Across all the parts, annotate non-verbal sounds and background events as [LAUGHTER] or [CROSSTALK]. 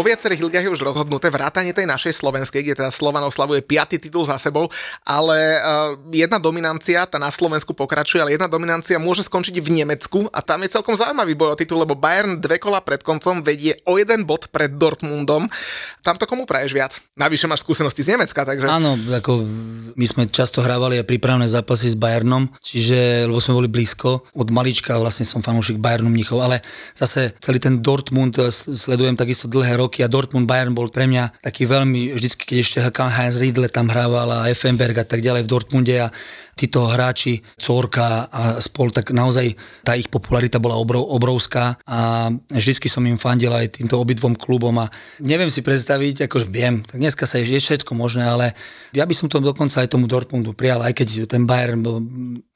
Vo viacerých ligách je už rozhodnuté vrátanie tej našej slovenskej, kde teda Slovan oslavuje piatý titul za sebou, ale uh, jedna dominancia, tá na Slovensku pokračuje, ale jedna dominancia môže skončiť v Nemecku a tam je celkom zaujímavý boj o titul, lebo Bayern dve kola pred koncom vedie o jeden bod pred Dortmundom. Tam to komu praješ viac? Navyše máš skúsenosti z Nemecka, takže... Áno, ako my sme často hrávali aj prípravné zápasy s Bayernom, čiže, lebo sme boli blízko, od malička vlastne som fanúšik Bayernu Mnichov, ale zase celý ten Dortmund eh, sledujem takisto dlhé roky a Dortmund Bayern bol pre mňa taký veľmi, vždycky keď ešte Karl-Heinz Riedle tam hrával a Effenberg a tak ďalej v Dortmunde a títo hráči, Corka a spol, tak naozaj tá ich popularita bola obrov, obrovská a vždycky som im fandil aj týmto obidvom klubom a neviem si predstaviť, akože viem, tak dneska sa je všetko možné, ale ja by som to dokonca aj tomu Dortmundu prijal, aj keď ten Bayern bol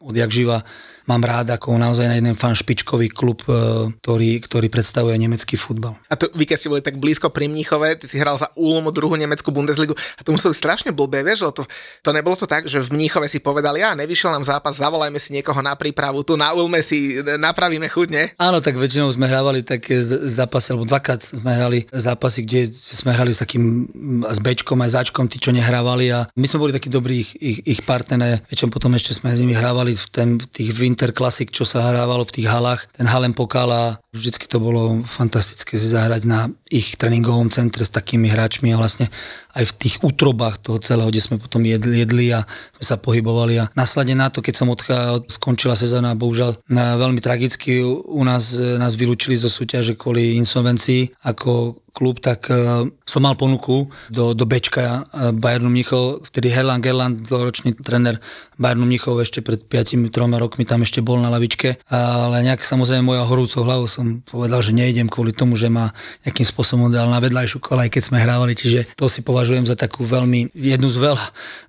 odjak živa mám rád ako naozaj na jeden fan špičkový klub, e, ktorý, ktorý predstavuje nemecký futbal. A to, vy keď ste boli tak blízko pri Mníchove, ty si hral za Ulm druhú nemeckú Bundesligu a to muselo strašne blbé, vieš, to, to nebolo to tak, že v Mníchove si povedali, ja nevyšiel nám zápas, zavolajme si niekoho na prípravu, tu na Ulme si napravíme chudne. Áno, tak väčšinou sme hrávali také zápasy, alebo dvakrát sme hrali zápasy, kde sme hrali s takým s Bčkom aj Začkom, tí, čo nehrávali a my sme boli takí dobrí ich, ich, ich partnery, väčšinou potom ešte sme s nimi hrávali v, ten, tých Winter Classic, čo sa hrávalo v tých halách, ten Halem Pokal a vždycky to bolo fantastické si zahrať na ich tréningovom centre s takými hráčmi a vlastne aj v tých útrobách toho celého, kde sme potom jedli, jedli a sme sa pohybovali a následne na to, keď som odchá, skončila sezóna, bohužiaľ veľmi tragicky u nás, nás vylúčili zo súťaže kvôli insolvencii ako klub, tak uh, som mal ponuku do, do Bečka uh, Bayernu Mnichov, vtedy Herland Gerland, dlhoročný tréner Bayernu Mnichov ešte pred 5-3 rokmi tam ešte bol na lavičke, ale nejak samozrejme moja horúcou hlavu som povedal, že nejdem kvôli tomu, že ma nejakým spôsobom dal na vedľajšiu kolaj, keď sme hrávali, čiže to si považujem za takú veľmi, jednu z veľa,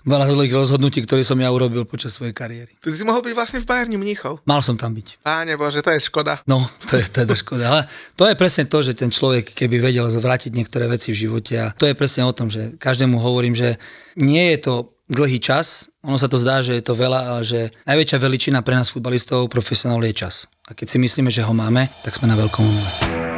veľa zlých rozhodnutí, ktoré som ja urobil počas svojej kariéry. Ty si mohol byť vlastne v Bayernu Mnichov. Mal som tam byť. Páne Bože, to je škoda. No, to je teda škoda, ale to je presne to, že ten človek, keby vedel zvrátiť niektoré veci v živote. A to je presne o tom, že každému hovorím, že nie je to dlhý čas, ono sa to zdá, že je to veľa, ale že najväčšia veličina pre nás futbalistov, profesionálov je čas. A keď si myslíme, že ho máme, tak sme na veľkom umle.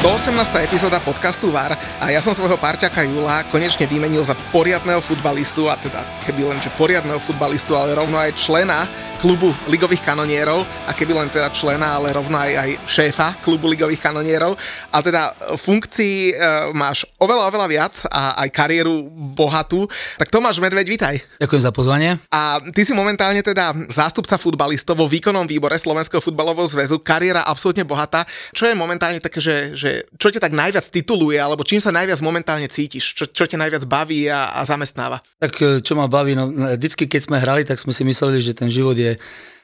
118. epizóda podcastu VAR a ja som svojho parťaka Jula konečne vymenil za poriadného futbalistu a teda keby len že poriadného futbalistu, ale rovno aj člena klubu ligových kanonierov a keby len teda člena, ale rovno aj, aj šéfa klubu ligových kanonierov. A teda funkcií e, máš oveľa, oveľa viac a aj kariéru bohatú. Tak Tomáš Medveď, vitaj. Ďakujem za pozvanie. A ty si momentálne teda zástupca futbalistov vo výkonnom výbore Slovenského futbalového zväzu, kariéra absolútne bohatá. Čo je momentálne také, že, že čo ťa tak najviac tituluje, alebo čím sa najviac momentálne cítiš? Čo, čo ťa najviac baví a, a zamestnáva? Tak e, čo ma baví, no vždycky keď sme hrali, tak sme si mysleli, že ten život je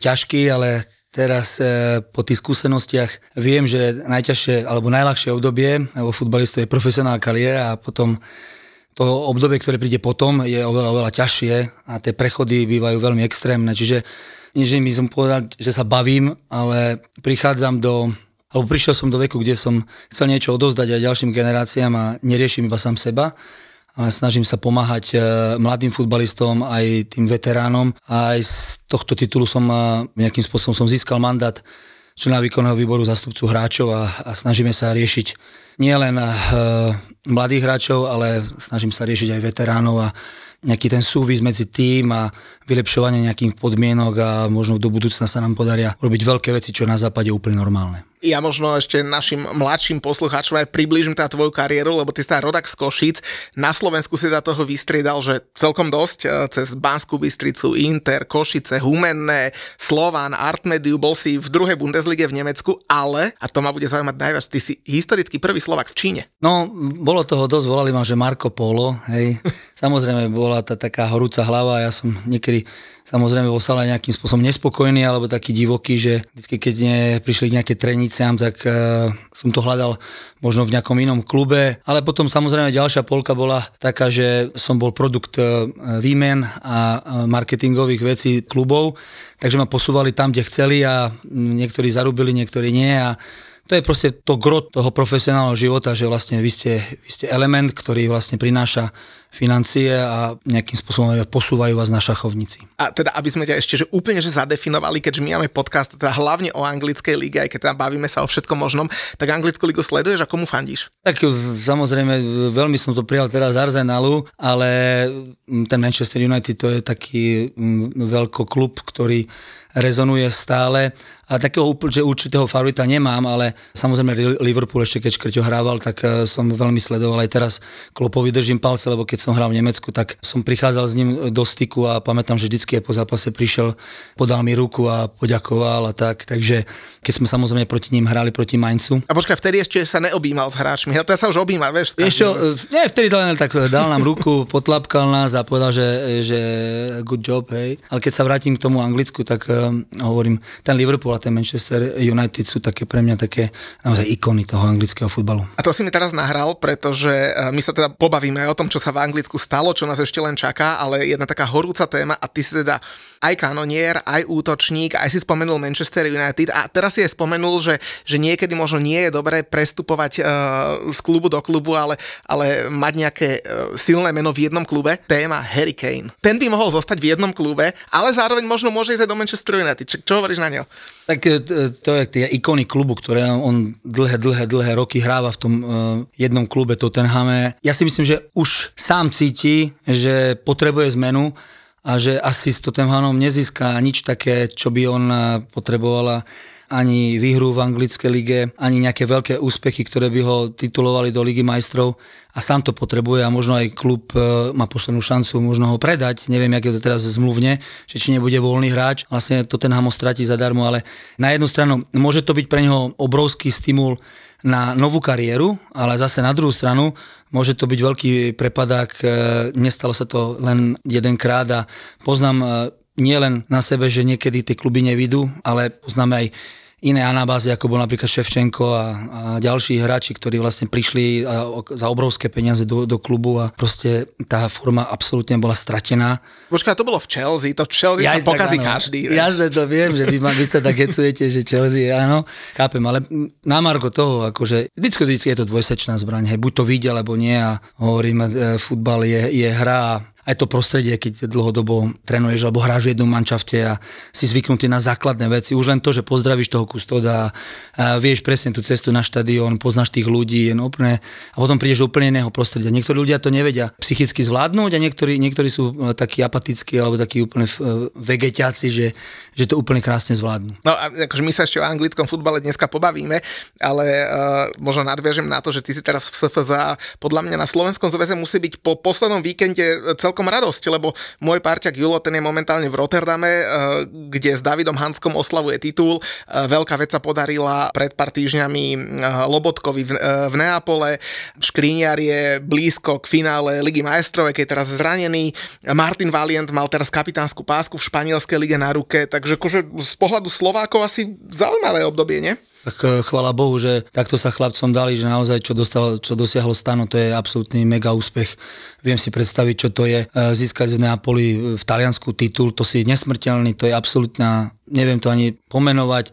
ťažký, ale teraz e, po tých skúsenostiach viem, že najťažšie alebo najľahšie obdobie vo futbalistu je profesionálna kariéra a potom to obdobie, ktoré príde potom, je oveľa, oveľa ťažšie a tie prechody bývajú veľmi extrémne. Čiže nie, že mi som povedal, že sa bavím, ale prichádzam do, alebo prišiel som do veku, kde som chcel niečo odozdať aj ďalším generáciám a neriešim iba sám seba snažím sa pomáhať e, mladým futbalistom, aj tým veteránom. Aj z tohto titulu som e, nejakým spôsobom som získal mandát člena výkonného výboru zastupcu hráčov a, a snažíme sa riešiť nielen uh, mladých hráčov, ale snažím sa riešiť aj veteránov a nejaký ten súvis medzi tým a vylepšovanie nejakých podmienok a možno do budúcna sa nám podaria robiť veľké veci, čo na západe je úplne normálne ja možno ešte našim mladším poslucháčom aj približím teda tvoju kariéru, lebo ty si rodak z Košic. Na Slovensku si za toho vystriedal, že celkom dosť, e, cez Banskú Bystricu, Inter, Košice, Humenné, Slovan, Artmediu, bol si v druhej Bundeslige v Nemecku, ale, a to ma bude zaujímať najviac, ty si historicky prvý Slovak v Číne. No, bolo toho dosť, volali ma, že Marco Polo, hej. [LAUGHS] Samozrejme, bola bola tá taká horúca hlava a ja som niekedy samozrejme bol stále nejakým spôsobom nespokojný alebo taký divoký, že vždy, keď prišli nejaké treniciam, tak uh, som to hľadal možno v nejakom inom klube, ale potom samozrejme ďalšia polka bola taká, že som bol produkt uh, výmen a marketingových vecí klubov, takže ma posúvali tam, kde chceli a niektorí zarúbili, niektorí nie a to je proste to grot toho profesionálneho života, že vlastne vy ste, vy ste element, ktorý vlastne prináša financie a nejakým spôsobom posúvajú vás na šachovnici. A teda, aby sme ťa ešte že úplne že zadefinovali, keďže my máme podcast teda hlavne o anglickej lige, aj keď teda bavíme sa o všetkom možnom, tak anglickú ligu sleduješ a komu fandíš? Tak samozrejme, veľmi som to prijal teraz z Arsenalu, ale ten Manchester United to je taký veľký klub, ktorý rezonuje stále. A takého že určitého favorita nemám, ale samozrejme Liverpool ešte keď Škrťo hrával, tak e, som veľmi sledoval aj teraz Klopovi držím palce, lebo keď som hral v Nemecku, tak som prichádzal s ním do styku a pamätám, že vždycky po zápase prišiel, podal mi ruku a poďakoval a tak. Takže keď sme samozrejme proti ním hrali proti Mainzu. A počkaj, vtedy ešte sa neobjímal s hráčmi, ale teraz sa už objíma, vieš? Ešte, nie, vtedy len tak dal nám ruku, [LAUGHS] potlapkal nás a povedal, že, že good job, hej. Ale keď sa vrátim k tomu Anglicku, tak um, hovorím, ten Liverpool a ten Manchester United sú také pre mňa také naozaj ikony toho anglického futbalu. A to si mi teraz nahral, pretože e, my sa teda pobavíme aj o tom, čo sa v Anglicku stalo, čo nás ešte len čaká, ale jedna taká horúca téma a ty si teda aj kanonier, aj útočník, aj si spomenul Manchester United a teraz si aj spomenul, že, že niekedy možno nie je dobré prestupovať uh, z klubu do klubu, ale, ale mať nejaké uh, silné meno v jednom klube. Téma Harry Kane. Ten by mohol zostať v jednom klube, ale zároveň možno môže ísť aj do Manchester United. Čo, čo hovoríš na ňo? Tak e, to je tie ikony klubu, ktoré on dlhé, dlhé, dlhé roky hráva v tom uh, jednom klube Tottenhame. Ja si myslím, že už sám cíti, že potrebuje zmenu a že asi s Tottenhamom nezíska nič také, čo by on potrebovala ani výhru v anglickej lige, ani nejaké veľké úspechy, ktoré by ho titulovali do Ligy majstrov. A sám to potrebuje a možno aj klub e, má poslednú šancu možno ho predať, neviem, je to teraz zmluvne, že či nebude voľný hráč, vlastne to ten ho stratí zadarmo, ale na jednu stranu môže to byť pre neho obrovský stimul na novú kariéru, ale zase na druhú stranu môže to byť veľký prepadák, e, nestalo sa to len jedenkrát a poznám e, nie len na sebe, že niekedy tie kluby nevidú, ale poznáme aj iné anabázy, ako bol napríklad Ševčenko a, a ďalší hráči, ktorí vlastne prišli a, za obrovské peniaze do, do klubu a proste tá forma absolútne bola stratená. Počkaj, to bolo v Chelsea, to v Chelsea ja, sa pokazí áno, každý. Ja to viem, že vy, vy sa tak hecujete, že Chelsea, áno, chápem, ale na Marko toho, akože vždycky, vždycky je to dvojsečná zbraň, hej, buď to vidia, alebo nie a hovorím, e, futbal je, je hra aj to prostredie, keď dlhodobo trénuješ alebo hráš v jednom mančafte a si zvyknutý na základné veci. Už len to, že pozdravíš toho kustoda, a vieš presne tú cestu na štadión, poznáš tých ľudí, je úplne, a potom prídeš do úplne iného prostredia. Niektorí ľudia to nevedia psychicky zvládnuť a niektorí, niektorí sú e, takí apatickí alebo takí úplne e, vegetiaci, že, že to úplne krásne zvládnu. No akože my sa ešte o anglickom futbale dneska pobavíme, ale uh, možno nadviažem na to, že ty si teraz v SFZ a podľa mňa na Slovenskom zväze musí byť po poslednom víkende celkom celkom radosť, lebo môj parťak Julo, ten je momentálne v Rotterdame, eh, kde s Davidom Hanskom oslavuje titul. Eh, veľká vec sa podarila pred pár týždňami eh, Lobotkovi v, Neapole. Škríniar je blízko k finále Ligy majstrov, keď je teraz zranený. Martin Valiant mal teraz kapitánsku pásku v španielskej lige na ruke, takže akože z pohľadu Slovákov asi zaujímavé obdobie, nie? Tak eh, chvala Bohu, že takto sa chlapcom dali, že naozaj čo, dostal, čo dosiahlo stano, to je absolútny mega úspech. Viem si predstaviť, čo to je eh, získať v Neapoli eh, v Taliansku titul, to si nesmrteľný, to je absolútna, neviem to ani pomenovať,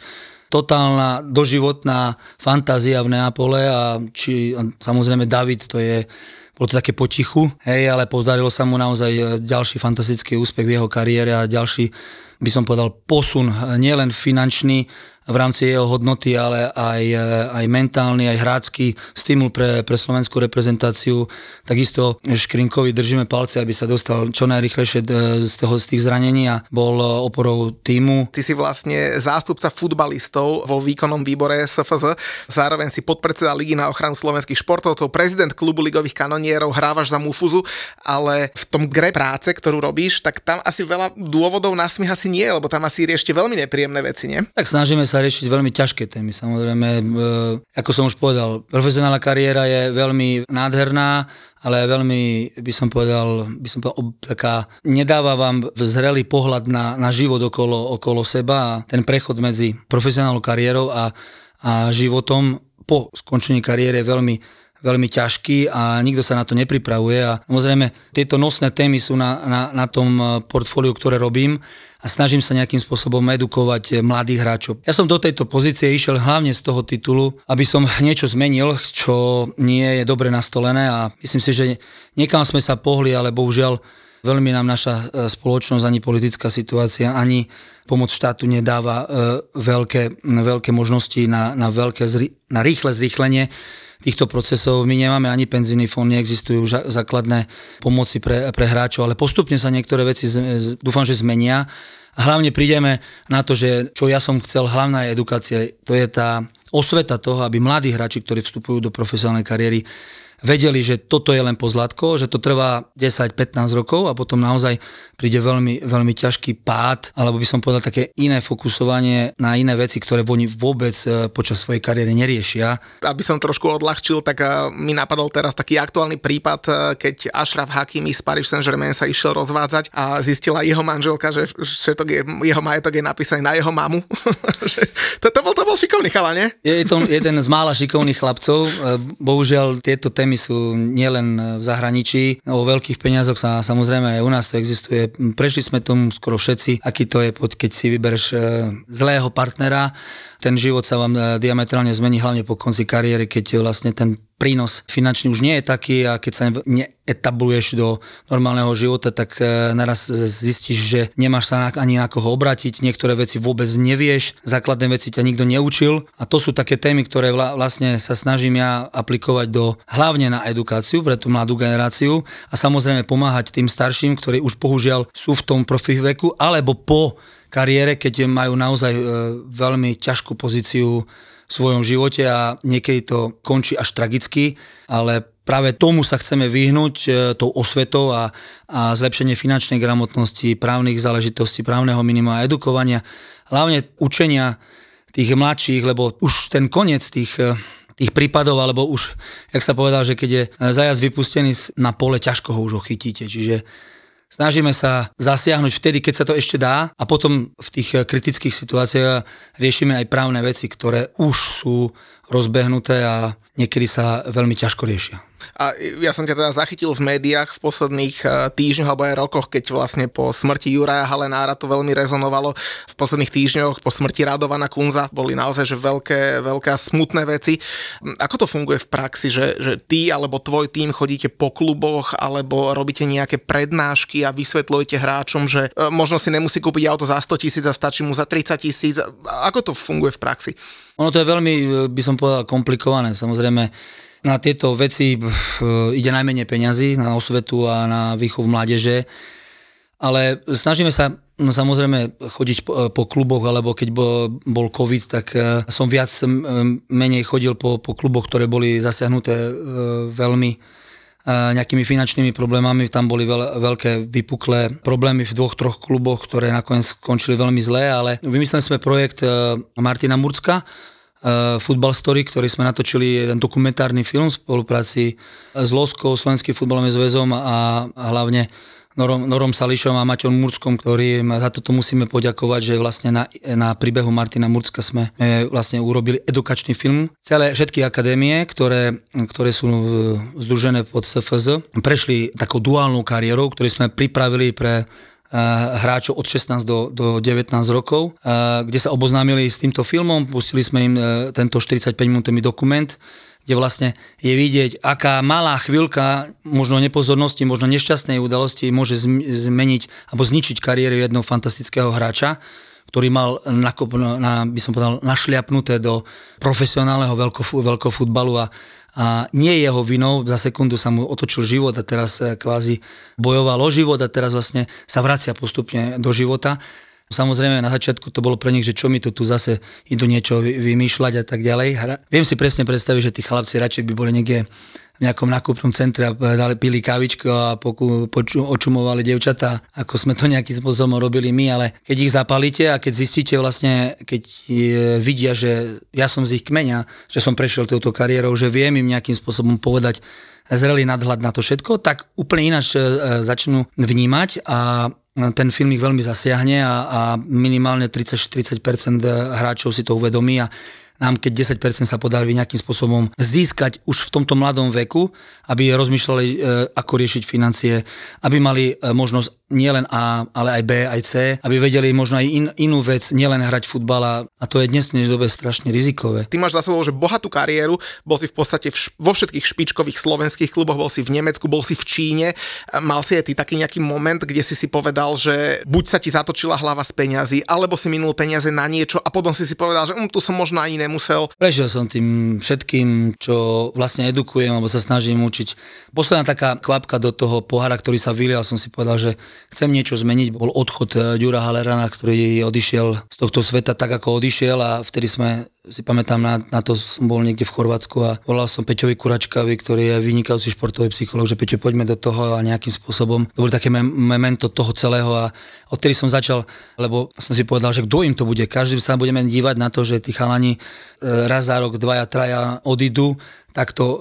totálna doživotná fantázia v Neapole a, či, samozrejme David, to je bolo to také potichu, hej, ale podarilo sa mu naozaj ďalší fantastický úspech v jeho kariére a ďalší, by som povedal, posun, nielen finančný, v rámci jeho hodnoty, ale aj, eh, aj mentálny, aj hrácky stimul pre, pre slovenskú reprezentáciu. Takisto Škrinkovi držíme palce, aby sa dostal čo najrychlejšie eh, z, toho, z tých zranení a bol eh, oporou týmu. Ty si vlastne zástupca futbalistov vo výkonnom výbore SFZ, zároveň si podpredseda Ligy na ochranu slovenských športovcov, prezident klubu ligových kanonierov, hrávaš za Mufuzu, ale v tom gre práce, ktorú robíš, tak tam asi veľa dôvodov na smích asi nie, lebo tam asi riešte veľmi nepríjemné veci, nie? Tak snažíme sa riešiť veľmi ťažké témy. Samozrejme, e, ako som už povedal, profesionálna kariéra je veľmi nádherná, ale veľmi, by som povedal, by som povedal, taká, nedáva vám zrelý pohľad na, na život okolo, okolo seba a ten prechod medzi profesionálnou kariérou a, a životom po skončení kariéry je veľmi veľmi ťažký a nikto sa na to nepripravuje a samozrejme tieto nosné témy sú na, na, na tom eh, portfóliu, ktoré robím a snažím sa nejakým spôsobom edukovať eh, mladých hráčov. Ja som do tejto pozície išiel hlavne z toho titulu, aby som [LAUGHS] niečo zmenil, čo nie je dobre nastolené a myslím si, že niekam sme sa pohli, ale bohužiaľ veľmi nám naša eh, spoločnosť, ani politická situácia, ani pomoc štátu nedáva veľké, veľké možnosti na, na, veľké, na rýchle zrýchlenie týchto procesov. My nemáme ani penzíny fond, neexistujú základné pomoci pre, pre hráčov, ale postupne sa niektoré veci z, z, dúfam, že zmenia. A hlavne prídeme na to, že čo ja som chcel, hlavná je edukácia, to je tá osveta toho, aby mladí hráči, ktorí vstupujú do profesionálnej kariéry, vedeli, že toto je len pozlatko, že to trvá 10-15 rokov a potom naozaj príde veľmi, veľmi ťažký pád, alebo by som povedal také iné fokusovanie na iné veci, ktoré oni vôbec e, počas svojej kariéry neriešia. Aby som trošku odľahčil, tak e, mi napadol teraz taký aktuálny prípad, e, keď Ashraf Hakimi z Paris Saint-Germain sa išiel rozvádzať a zistila jeho manželka, že všetok je, jeho majetok je napísaný na jeho mamu. [LAUGHS] to, to, bol, to bol šikovný chala, nie? Je to jeden z mála šikovných chlapcov. Bohužiaľ tieto témy sú nielen v zahraničí, o veľkých peniazoch sa samozrejme aj u nás to existuje. Prešli sme tomu skoro všetci, aký to je, keď si vybereš e, zlého partnera, ten život sa vám e, diametrálne zmení, hlavne po konci kariéry, keď vlastne ten prínos finančný už nie je taký a keď sa neetabluješ do normálneho života, tak e, naraz zistíš, že nemáš sa ani na koho obratiť, niektoré veci vôbec nevieš, základné veci ťa nikto neučil a to sú také témy, ktoré vlastne sa snažím ja aplikovať do hlavne na edukáciu pre tú mladú generáciu a samozrejme pomáhať tým starším, ktorí už bohužiaľ sú v tom profi veku alebo po kariére, keď majú naozaj e, veľmi ťažkú pozíciu svojom živote a niekedy to končí až tragicky, ale práve tomu sa chceme vyhnúť e, tou osvetou a, a zlepšenie finančnej gramotnosti, právnych záležitostí, právneho minima a edukovania, hlavne učenia tých mladších, lebo už ten koniec tých e, tých prípadov, alebo už, jak sa povedal, že keď je zajac vypustený na pole, ťažko ho už chytíte. Čiže Snažíme sa zasiahnuť vtedy, keď sa to ešte dá a potom v tých kritických situáciách riešime aj právne veci, ktoré už sú rozbehnuté a niekedy sa veľmi ťažko riešia. A ja som ťa teda zachytil v médiách v posledných e, týždňoch alebo aj rokoch, keď vlastne po smrti Juraja Halenára to veľmi rezonovalo. V posledných týždňoch po smrti Radovana Kunza boli naozaj že veľké, veľké smutné veci. Ako to funguje v praxi, že, že ty alebo tvoj tým chodíte po kluboch alebo robíte nejaké prednášky a vysvetľujete hráčom, že e, možno si nemusí kúpiť auto za 100 tisíc a stačí mu za 30 tisíc. Ako to funguje v praxi? Ono to je veľmi, e, by som povedal, komplikované. Samozrejme, na tieto veci ide najmenej peňazí, na osvetu a na výchov mládeže, ale snažíme sa no, samozrejme chodiť po, po kluboch, alebo keď bol, COVID, tak e, som viac menej chodil po, po kluboch, ktoré boli zasiahnuté e, veľmi e, nejakými finančnými problémami. Tam boli veľ, veľké vypuklé problémy v dvoch, troch kluboch, ktoré nakoniec skončili veľmi zlé, ale vymysleli sme projekt Martina Murcka, Football Story, ktorý sme natočili jeden dokumentárny film v spolupráci s Loskou, Slovenským futbalovým zväzom a, a hlavne Norom, Norom Sališom a Maťom Murckom, ktorý za toto musíme poďakovať, že vlastne na, na príbehu Martina Murcka sme vlastne urobili edukačný film. Celé všetky akadémie, ktoré, ktoré sú združené pod SFZ, prešli takou duálnou kariérou, ktorú sme pripravili pre Eh, hráčov od 16 do, do 19 rokov, eh, kde sa oboznámili s týmto filmom, pustili sme im eh, tento 45-minútový dokument, kde vlastne je vidieť, aká malá chvíľka možno nepozornosti, možno nešťastnej udalosti môže zmeniť alebo zničiť kariéru jednoho fantastického hráča, ktorý mal nakop, na, by som povedal, našliapnuté do profesionálneho veľkofutbalu a a nie jeho vinou, za sekundu sa mu otočil život a teraz eh, kvázi bojoval o život a teraz vlastne sa vracia postupne do života. Samozrejme na začiatku to bolo pre nich, že čo mi to tu zase idú niečo vymýšľať a tak ďalej. Viem si presne predstaviť, že tí chlapci radšej by boli niekde nejakom nákupnom centre a dali, pili kávičku a poku, poču, očumovali devčatá, ako sme to nejakým spôsobom robili my, ale keď ich zapalíte a keď zistíte vlastne, keď je, vidia, že ja som z ich kmeňa, že som prešiel touto kariérou, že viem im nejakým spôsobom povedať zrelý nadhľad na to všetko, tak úplne ináč e, začnú vnímať a ten film ich veľmi zasiahne a, a minimálne 30-40% hráčov si to uvedomí a nám keď 10% sa podarí nejakým spôsobom získať už v tomto mladom veku, aby rozmýšľali, e, ako riešiť financie, aby mali e, možnosť nielen A, ale aj B, aj C, aby vedeli možno aj in, inú vec, nielen hrať futbal a to je dnes v dobe strašne rizikové. Ty máš za sebou, že bohatú kariéru, bol si v podstate v, vo všetkých špičkových slovenských kluboch, bol si v Nemecku, bol si v Číne, mal si aj ty taký nejaký moment, kde si si povedal, že buď sa ti zatočila hlava z peňazí, alebo si minul peniaze na niečo a potom si si povedal, že hm, tu som možno ani nemusel. Prešiel som tým všetkým, čo vlastne edukujem, alebo sa snažím učiť. Posledná taká kvapka do toho pohára, ktorý sa vylial, som si povedal, že chcem niečo zmeniť. Bol odchod eh, Ďura Halerana, ktorý odišiel z tohto sveta tak, ako odišiel a vtedy sme si pamätám, na, na to som bol niekde v Chorvátsku a volal som Peťovi Kuračkovi, ktorý je vynikajúci športový psychológ, že Peťo, poďme do toho a nejakým spôsobom. To bolo také memento toho celého a odtedy som začal, lebo som si povedal, že kto im to bude. Každý sa budeme dívať na to, že tí chalani eh, raz za rok, dvaja, traja odídu, tak to e,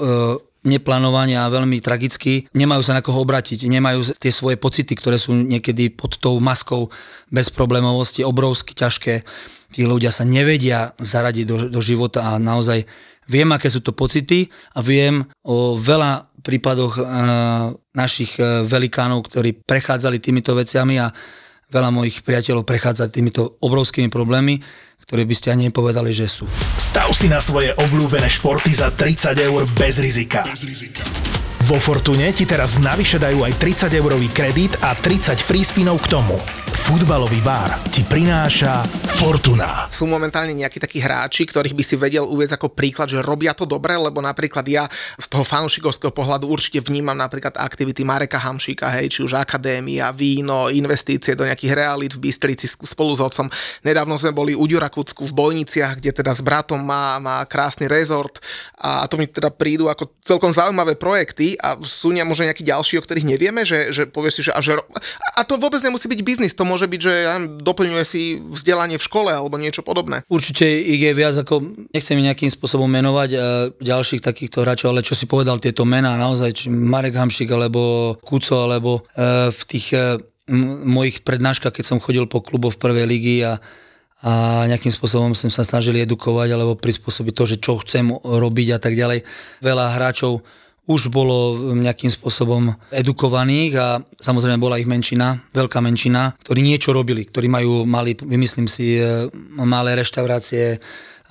neplánovane a veľmi tragicky. Nemajú sa na koho obratiť, nemajú tie svoje pocity, ktoré sú niekedy pod tou maskou bezproblémovosti obrovsky ťažké. Tí ľudia sa nevedia zaradiť do, do života a naozaj viem, aké sú to pocity a viem o veľa prípadoch e, našich e, velikánov, ktorí prechádzali týmito veciami a veľa mojich priateľov prechádza týmito obrovskými problémy ktoré by ste ani nepovedali, že sú. Stav si na svoje obľúbené športy za 30 eur bez rizika. Bez rizika. Vo Fortune ti teraz navyše dajú aj 30 eurový kredit a 30 free spinov k tomu. Futbalový bar ti prináša Fortuna. Sú momentálne nejakí takí hráči, ktorých by si vedel uvieť ako príklad, že robia to dobre, lebo napríklad ja z toho fanúšikovského pohľadu určite vnímam napríklad aktivity Mareka Hamšíka, hej, či už akadémia, víno, investície do nejakých realít v Bystrici spolu s otcom. Nedávno sme boli u Ďurakucku v Bojniciach, kde teda s bratom má, má krásny rezort a to mi teda prídu ako celkom zaujímavé projekty a sú ne, možno nejakí ďalší, o ktorých nevieme, že, že povieš si, že a, že a to vôbec nemusí byť biznis, to môže byť, že ja doplňuje si vzdelanie v škole alebo niečo podobné. Určite ich je viac ako, nechcem nejakým spôsobom menovať e, ďalších takýchto hráčov, ale čo si povedal tieto mená, naozaj, či Marek Hamšik alebo Kuco, alebo e, v tých e, mojich prednáškach, keď som chodil po kluboch v prvej ligy a a nejakým spôsobom som sa snažili edukovať alebo prispôsobiť to, že čo chcem robiť a tak ďalej. Veľa hráčov už bolo nejakým spôsobom edukovaných a samozrejme bola ich menšina, veľká menšina, ktorí niečo robili, ktorí majú, mali, vymyslím si, e, malé reštaurácie,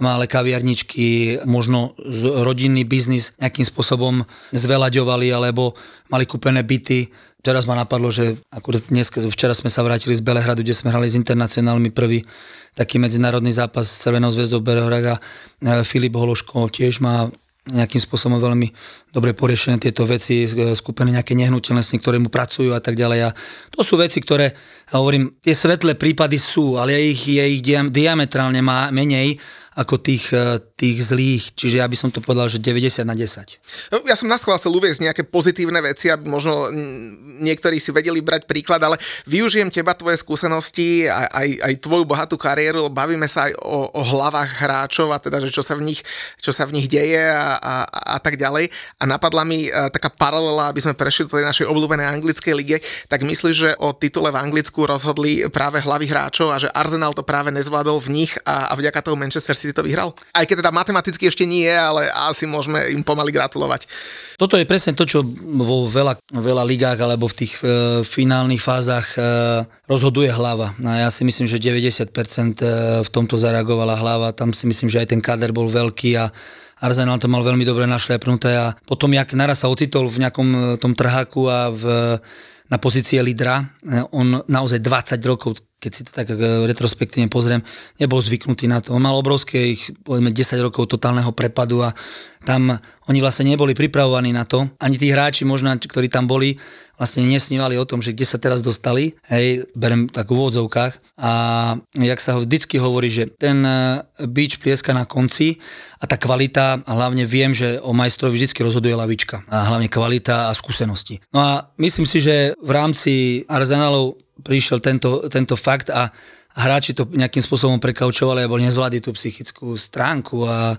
malé kaviarničky, možno rodinný biznis nejakým spôsobom zveľaďovali alebo mali kúpené byty. Teraz ma napadlo, že akurát dnes, včera sme sa vrátili z Belehradu, kde sme hrali s internacionálmi prvý taký medzinárodný zápas s Červenou zväzdou Belehrada. E, Filip Hološko tiež má nejakým spôsobom veľmi dobre poriešené tieto veci, skúpené nejaké nehnuteľnosti, ktoré mu pracujú a tak ďalej. A to sú veci, ktoré, hovorím, tie svetlé prípady sú, ale ich, je ich diametrálne má menej ako tých, e, tých zlých, čiže ja by som to povedal, že 90 na 10. No, ja som na schvál chcel uviezť nejaké pozitívne veci, aby možno niektorí si vedeli brať príklad, ale využijem teba, tvoje skúsenosti, aj, aj, aj tvoju bohatú kariéru, bavíme sa aj o, o hlavách hráčov a teda, že čo sa v nich, čo sa v nich deje a, a, a tak ďalej. A napadla mi uh, taká paralela, aby sme prešli do tej našej obľúbenej anglickej lige, tak myslíš, že o titule v Anglicku rozhodli práve hlavy hráčov a že Arsenal to práve nezvládol v nich a, a vďaka tomu Manchester si to vyhral? Aj keď teda matematicky ešte nie, ale asi môžeme im pomaly gratulovať. Toto je presne to, čo vo veľa, veľa ligách alebo v tých e, finálnych fázach e, rozhoduje hlava. No ja si myslím, že 90% e, v tomto zareagovala hlava. Tam si myslím, že aj ten kader bol veľký a Arsenal to mal veľmi dobre našlepnuté a potom, jak naraz sa ocitol v nejakom e, tom trháku a v, na pozície lídra, e, on naozaj 20 rokov keď si to tak e, retrospektívne pozriem, nebol zvyknutý na to. On mal obrovské, ich, povedzme, 10 rokov totálneho prepadu a tam oni vlastne neboli pripravovaní na to. Ani tí hráči možno, ktorí tam boli, vlastne nesnívali o tom, že kde sa teraz dostali, hej, berem tak v úvodzovkách. A jak sa ho vždycky hovorí, že ten e, beach plieska na konci a tá kvalita, a hlavne viem, že o majstrovi vždy rozhoduje lavička. A hlavne kvalita a skúsenosti. No a myslím si, že v rámci Arsenalov prišiel tento, tento fakt a hráči to nejakým spôsobom prekaučovali alebo nezvládli tú psychickú stránku a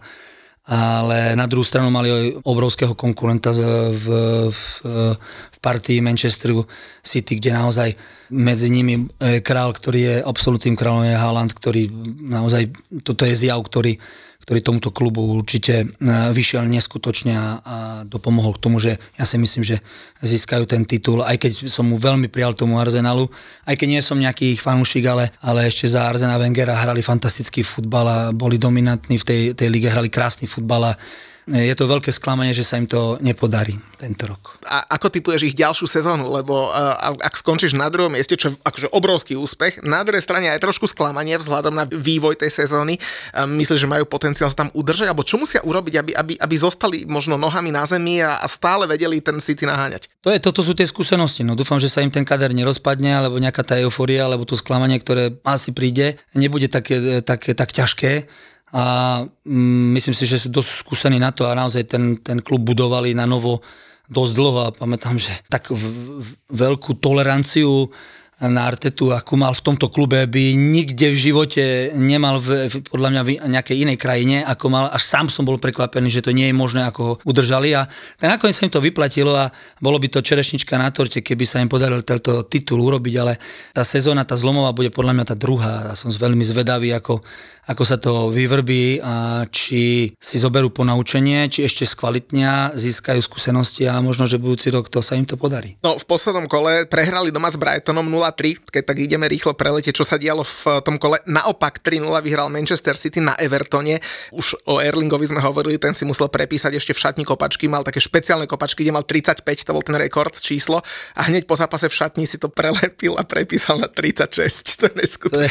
ale na druhú stranu mali obrovského konkurenta v, v, v partii Manchesteru City, kde naozaj medzi nimi král, ktorý je absolútnym kráľom je Haaland, ktorý naozaj, toto je zjav, ktorý ktorý tomuto klubu určite e, vyšiel neskutočne a, dopomohol k tomu, že ja si myslím, že získajú ten titul, aj keď som mu veľmi prijal tomu Arsenalu, aj keď nie som nejaký ich fanúšik, ale, ale ešte za Arsena Wengera hrali fantastický futbal a boli dominantní v tej, tej lige, hrali krásny futbal a je to veľké sklamanie, že sa im to nepodarí tento rok. A ako typuješ ich ďalšiu sezónu? Lebo uh, ak skončíš na druhom mieste, čo je akože obrovský úspech, na druhej strane aj trošku sklamanie vzhľadom na vývoj tej sezóny. Uh, myslíš, že majú potenciál sa tam udržať? Alebo čo musia urobiť, aby, aby, aby zostali možno nohami na zemi a, a stále vedeli ten City naháňať? To je, toto sú tie skúsenosti. No dúfam, že sa im ten kader nerozpadne, alebo nejaká tá euforia, alebo to sklamanie, ktoré asi príde, nebude také, také tak ťažké a mm, myslím si, že sú dosť skúsení na to a naozaj ten, ten klub budovali na novo dosť dlho a pamätám, že tak v, v, veľkú toleranciu na Artetu, ako mal v tomto klube, by nikde v živote nemal v, podľa mňa v nejakej inej krajine, ako mal, až sám som bol prekvapený, že to nie je možné, ako ho udržali. A tak nakoniec sa im to vyplatilo a bolo by to čerešnička na torte, keby sa im podaril tento titul urobiť, ale tá sezóna, tá zlomová bude podľa mňa tá druhá. A som veľmi zvedavý, ako, ako sa to vyvrbí a či si zoberú ponaučenie, či ešte skvalitnia, získajú skúsenosti a možno, že budúci rok to sa im to podarí. No v poslednom kole prehrali doma s Brightonom 0-3, keď tak ideme rýchlo preletieť, čo sa dialo v tom kole. Naopak 3-0 vyhral Manchester City na Evertone. Už o Erlingovi sme hovorili, ten si musel prepísať ešte v šatni kopačky, mal také špeciálne kopačky, kde mal 35, to bol ten rekord číslo a hneď po zápase v šatni si to prelepil a prepísal na 36. [LAUGHS] To je, to je,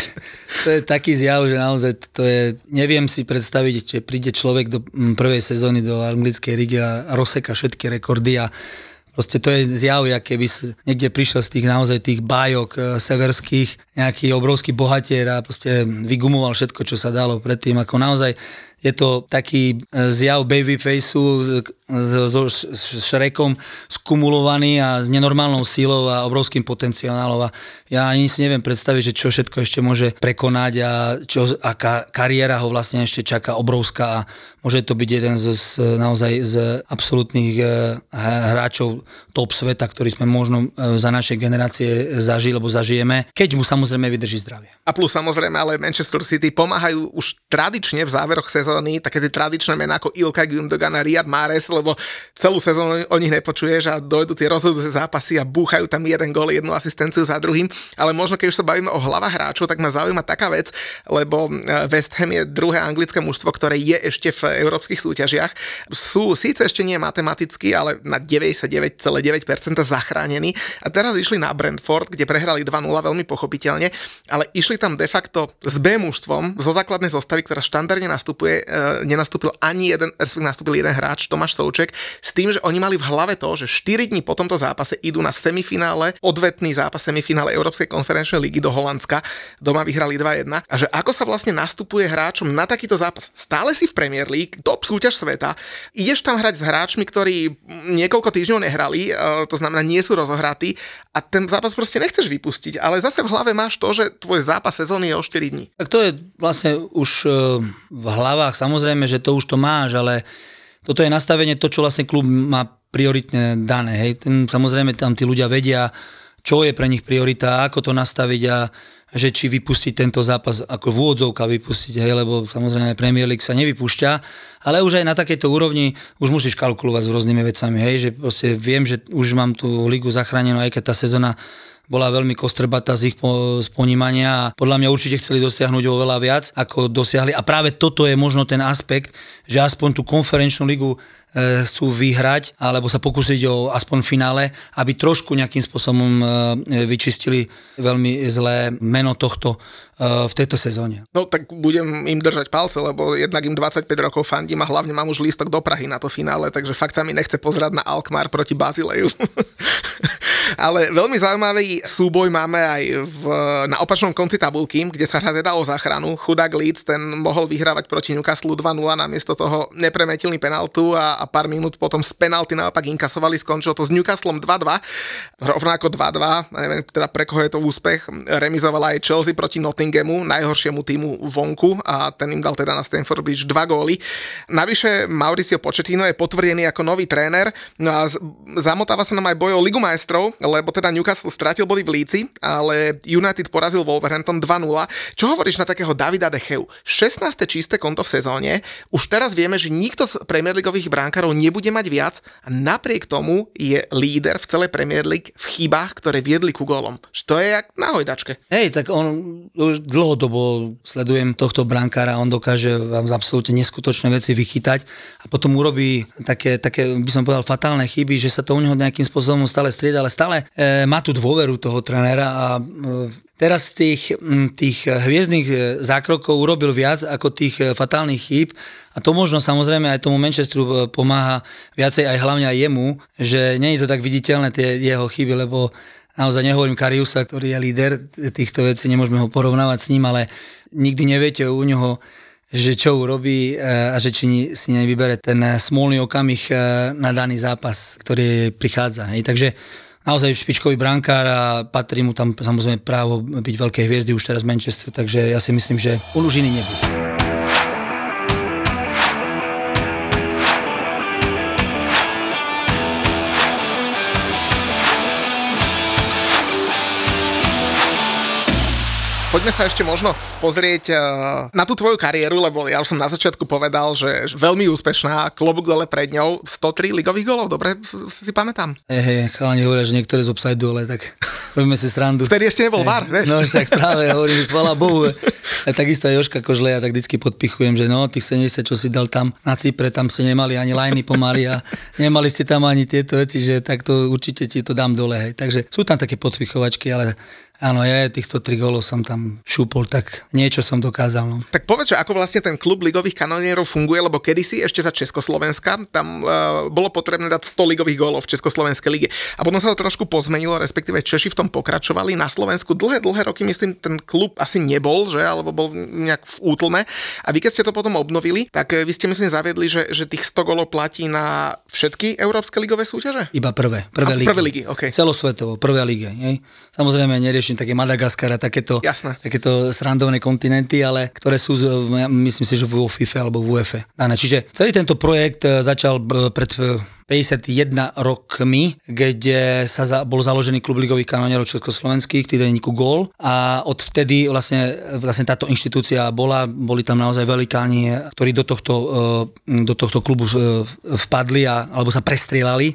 to je taký zjav, že naozaj to je, neviem si predstaviť, že príde človek do mm, prvej sezóny do anglickej ligy a rozseka všetky rekordy a Proste to je zjav, keby si niekde prišiel z tých naozaj tých bájok e, severských, nejaký obrovský bohatier a proste vygumoval všetko, čo sa dalo predtým. Ako naozaj je to taký e, zjav babyfaceu so Šrekom skumulovaný a s nenormálnou sílou a obrovským potenciálom. A ja ani si neviem predstaviť, že čo všetko ešte môže prekonať a čo, aká kariéra ho vlastne ešte čaká obrovská a môže to byť jeden z, z naozaj z absolútnych e, hráčov top sveta, ktorý sme možno e, za našej generácie zažili, alebo zažijeme, keď mu samozrejme vydrží zdravie. A plus samozrejme, ale Manchester City pomáhajú už tradične v záveroch sezóny také tie tradičné mená ako Ilka Gundogan a Riyad Mahrez, lebo celú sezónu o nich nepočuješ a dojdu tie rozhodujúce zápasy a búchajú tam jeden gól, jednu asistenciu za druhým. Ale možno keď už sa bavíme o hlavách hráčov, tak ma zaujíma taká vec, lebo e, West Ham je druhé anglické mužstvo, ktoré je ešte v európskych súťažiach. Sú síce ešte nie matematicky, ale na 99,9% zachránení. A teraz išli na Brentford, kde prehrali 2-0 veľmi pochopiteľne, ale išli tam de facto s B mužstvom, zo základnej zostavy, ktorá štandardne nastupuje, e, nenastúpil ani jeden, nastúpil jeden hráč, Tomáš Souč Souček, s tým, že oni mali v hlave to, že 4 dní po tomto zápase idú na semifinále, odvetný zápas semifinále Európskej konferenčnej ligy do Holandska, doma vyhrali 2-1 a že ako sa vlastne nastupuje hráčom na takýto zápas. Stále si v Premier League, top súťaž sveta, ideš tam hrať s hráčmi, ktorí niekoľko týždňov nehrali, e, to znamená nie sú rozohratí a ten zápas proste nechceš vypustiť, ale zase v hlave máš to, že tvoj zápas sezóny je o 4 dní. Tak to je vlastne už e, v hlavách, samozrejme, že to už to máš, ale toto je nastavenie to, čo vlastne klub má prioritne dané. Hej. Ten, samozrejme tam tí ľudia vedia, čo je pre nich priorita, ako to nastaviť a že či vypustiť tento zápas ako v úvodzovka vypustiť, hej, lebo samozrejme Premier League sa nevypúšťa, ale už aj na takejto úrovni už musíš kalkulovať s rôznymi vecami, hej, že proste viem, že už mám tú ligu zachránenú, aj keď tá sezóna bola veľmi kostrbata z ich po, z ponímania a podľa mňa určite chceli dosiahnuť oveľa viac, ako dosiahli. A práve toto je možno ten aspekt, že aspoň tú konferenčnú ligu chcú vyhrať alebo sa pokúsiť o aspoň finále, aby trošku nejakým spôsobom e, vyčistili veľmi zlé meno tohto e, v tejto sezóne. No tak budem im držať palce, lebo jednak im 25 rokov fandím a hlavne mám už lístok do Prahy na to finále, takže fakt sa mi nechce pozerať na Alkmaar proti Bazileju. [LAUGHS] Ale veľmi zaujímavý súboj máme aj v, na opačnom konci tabulky, kde sa hrá teda o záchranu. Chudák Leeds, ten mohol vyhrávať proti Newcastle 2-0, namiesto toho nepremetilný penaltu a pár minút potom z penalty naopak inkasovali, skončilo to s Newcastlom 2-2, rovnako 2-2, neviem teda pre koho je to úspech, remizovala aj Chelsea proti Nottinghamu, najhoršiemu týmu vonku a ten im dal teda na Stanford Bridge dva góly. Navyše Mauricio Pochettino je potvrdený ako nový tréner no a zamotáva sa nám aj boj o Ligu majstrov, lebo teda Newcastle stratil body v Líci, ale United porazil Wolverhampton 2-0. Čo hovoríš na takého Davida Decheu? 16. čisté konto v sezóne, už teraz vieme, že nikto z Premier Leagueových bránkárov nebude mať viac a napriek tomu je líder v celej Premier League v chybách, ktoré viedli ku gólom. To je jak na hojdačke. Hej, tak on už dlhodobo sledujem tohto brankára, on dokáže vám absolútne neskutočné veci vychytať a potom urobí také, také, by som povedal, fatálne chyby, že sa to u neho nejakým spôsobom stále strieda, ale stále e, má tú dôveru toho trénera a e, teraz tých, tých hviezdnych e, zákrokov urobil viac ako tých e, fatálnych chýb a to možno samozrejme aj tomu Manchesteru e, pomáha viacej aj hlavne aj jemu, že nie je to tak viditeľné tie jeho chyby, lebo naozaj nehovorím Kariusa, ktorý je líder týchto vecí, nemôžeme ho porovnávať s ním, ale nikdy neviete u neho, že čo urobí a že či si nevybere ten smolný okamih na daný zápas, ktorý prichádza. Hej. Takže naozaj špičkový brankár a patrí mu tam samozrejme právo byť veľké hviezdy už teraz v Manchesteru, takže ja si myslím, že on už Poďme sa ešte možno pozrieť uh, na tú tvoju kariéru, lebo ja už som na začiatku povedal, že veľmi úspešná, klobúk dole pred ňou, 103 ligových golov, dobre si pamätám. Hej, hey, chalani hovoria, že niektoré z obside ale tak [LAUGHS] robíme si srandu. Vtedy ešte nebol hey, VAR, vieš? No však práve, [LAUGHS] hovorím, chvala Bohu. A takisto aj Joška Kožle, ja tak vždycky podpichujem, že no, tých 70, čo si dal tam na Cypre, tam ste nemali ani lajny pomaly a nemali ste tam ani tieto veci, že takto určite ti to dám dole. Hej. Takže sú tam také podpichovačky, ale Áno, ja týchto tri gólov som tam šúpol, tak niečo som dokázal. No. Tak povedz, že ako vlastne ten klub ligových kanonierov funguje, lebo kedysi ešte za Československa tam uh, bolo potrebné dať 100 ligových gólov v Československej lige. A potom sa to trošku pozmenilo, respektíve Češi v tom pokračovali. Na Slovensku dlhé, dlhé roky, myslím, ten klub asi nebol, že, alebo bol nejak v útlme. A vy keď ste to potom obnovili, tak eh, vy ste myslím zaviedli, že, že tých 100 gólov platí na všetky európske ligové súťaže? Iba prvé. Prvé ligy. Prvé ligy, okay. Celosvetovo, prvé ligy. Hej. Samozrejme, neriešim riešim také Madagaskar a takéto, takéto srandovné kontinenty, ale ktoré sú, myslím si, že vo FIFA alebo v UEFA. Dané. Čiže celý tento projekt e, začal pred 51 e, rokmi, kde sa za, bol založený klub ligových kanonierov československých, týdenníku GOL a odvtedy vlastne, vlastne táto inštitúcia bola, boli tam naozaj velikáni, ktorí do tohto, do tohto klubu vpadli a, alebo sa prestrielali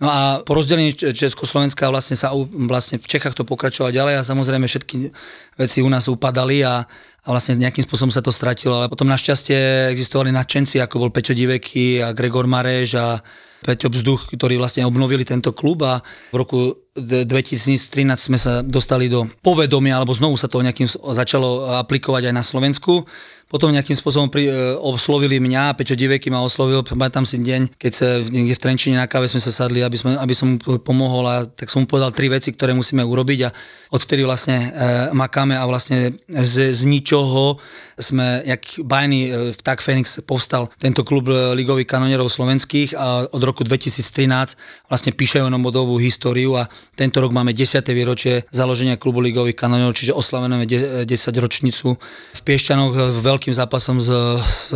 No a po rozdelení Československa vlastne sa vlastne v Čechách to pokračovalo ďalej a samozrejme všetky veci u nás upadali a, a vlastne nejakým spôsobom sa to stratilo, ale potom našťastie existovali nadšenci, ako bol Peťo Diveky a Gregor Mareš a Peťo Bzduch, ktorí vlastne obnovili tento klub a v roku 2013 sme sa dostali do povedomia, alebo znovu sa to nejakým začalo aplikovať aj na Slovensku potom nejakým spôsobom pri, e, oslovili mňa, Peťo Diveky ma oslovil, pamätám si deň, keď sa niekde v Trenčine na káve sme sa sadli, aby, sme, aby som mu pomohol a tak som mu povedal tri veci, ktoré musíme urobiť a odtedy vlastne e, makáme a vlastne z, z ničoho sme, jak bajný e, vták Fénix povstal tento klub e, ligových kanonierov slovenských a od roku 2013 vlastne píše bodovú históriu a tento rok máme 10. výročie založenia klubu ligových kanonierov, čiže oslavenujeme 10 ročnicu v Piešťanoch v veľkej veľkým zápasom s, s,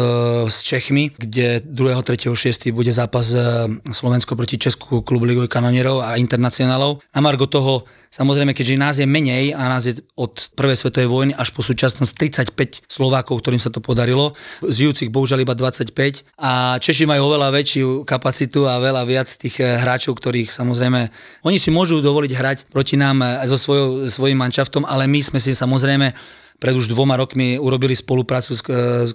s Čechmi, kde 2. 3. 6. bude zápas Slovensko proti Česku klubu Ligových kanonierov a internacionálov. Na margo toho Samozrejme, keďže nás je menej a nás je od prvej svetovej vojny až po súčasnosť 35 Slovákov, ktorým sa to podarilo, žijúcich bohužiaľ iba 25 a Češi majú oveľa väčšiu kapacitu a veľa viac tých eh, hráčov, ktorých samozrejme, oni si môžu dovoliť hrať proti nám eh, so svojou, svojím manšaftom, ale my sme si samozrejme pred už dvoma rokmi urobili spoluprácu s, s,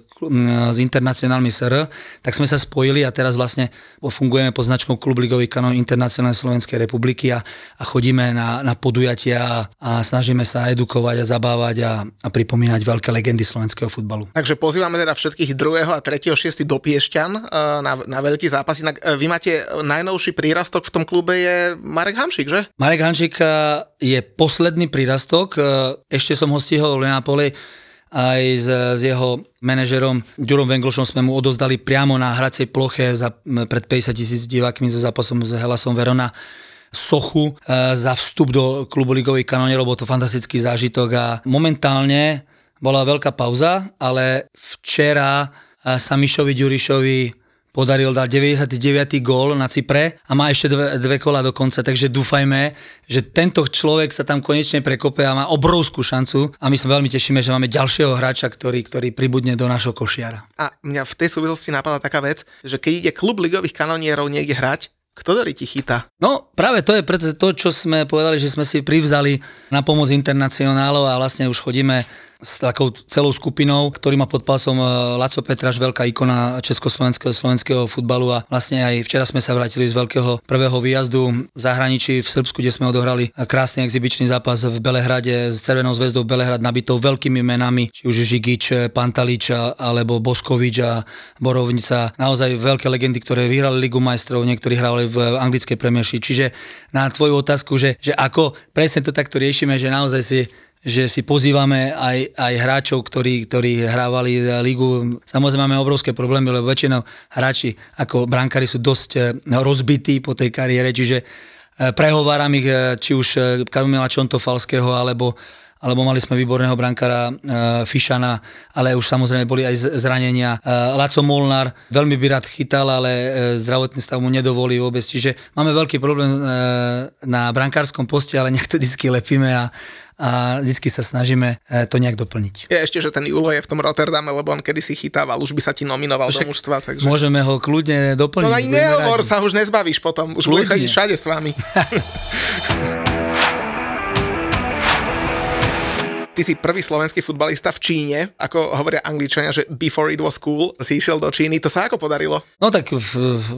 s internacionálmi SR, tak sme sa spojili a teraz vlastne fungujeme pod značkou Klub Ligový kanón Internacionálnej Slovenskej republiky a, a chodíme na, na podujatia a, a snažíme sa edukovať a zabávať a, a pripomínať veľké legendy slovenského futbalu. Takže pozývame teda všetkých 2. a 3. 6. do Piešťan e, na, na veľký zápas. Inak vy máte najnovší prírastok v tom klube je Marek Hamšik, že? Marek e, je posledný prírastok. Ešte som ho stihol na poli aj s, s jeho manažerom Ďurom Venglšom sme mu odozdali priamo na hracej ploche za, pred 50 tisíc divákmi so zápasom s Helasom Verona sochu e, za vstup do klubu ligových kanonierov, bol to fantastický zážitok a momentálne bola veľká pauza, ale včera e, sa Mišovi Ďurišovi podaril dať 99. gól na Cypre a má ešte dve, dve kola do konca, takže dúfajme, že tento človek sa tam konečne prekope a má obrovskú šancu a my sa veľmi tešíme, že máme ďalšieho hráča, ktorý, ktorý pribudne do našho košiara. A mňa v tej súvislosti napadá taká vec, že keď ide klub ligových kanonierov niekde hrať, kto Dory ti chytá? No práve to je preto to, čo sme povedali, že sme si privzali na pomoc internacionálov a vlastne už chodíme s takou celou skupinou, ktorý má pod palcom e, Laco Petraš, veľká ikona československého slovenského futbalu a vlastne aj včera sme sa vrátili z veľkého prvého výjazdu v zahraničí v Srbsku, kde sme odohrali krásny exibičný zápas v Belehrade s Červenou zväzdou Belehrad nabitou veľkými menami, či už Žigič, Pantalič alebo Boskovič a Borovnica. Naozaj veľké legendy, ktoré vyhrali Ligu majstrov, niektorí hrali v anglickej premierši. Čiže na tvoju otázku, že, že ako presne to takto riešime, že naozaj si že si pozývame aj, aj hráčov, ktorí, ktorí hrávali ligu. Samozrejme máme obrovské problémy, lebo väčšinou hráči ako brankári sú dosť eh, rozbití po tej kariére, čiže eh, prehováram ich eh, či už Kamila Čontofalského alebo alebo mali sme výborného brankára e, Fišana, ale už samozrejme boli aj zranenia. E, Laco Molnár veľmi by rád chytal, ale e, zdravotný stav mu nedovolí vôbec. Čiže máme veľký problém e, na brankárskom poste, ale nejak to vždy lepíme a, a vždy sa snažíme e, to nejak doplniť. Je ešte, že ten Julo je v tom Rotterdame, lebo on kedy si chytával, už by sa ti nominoval Však do mužstva. Takže... Môžeme ho kľudne doplniť. No ani nehovor, sa už nezbavíš potom, už bude chodiť všade s vami. [LAUGHS] Ty si prvý slovenský futbalista v Číne, ako hovoria Angličania, že before it was cool, si išiel do Číny. To sa ako podarilo? No tak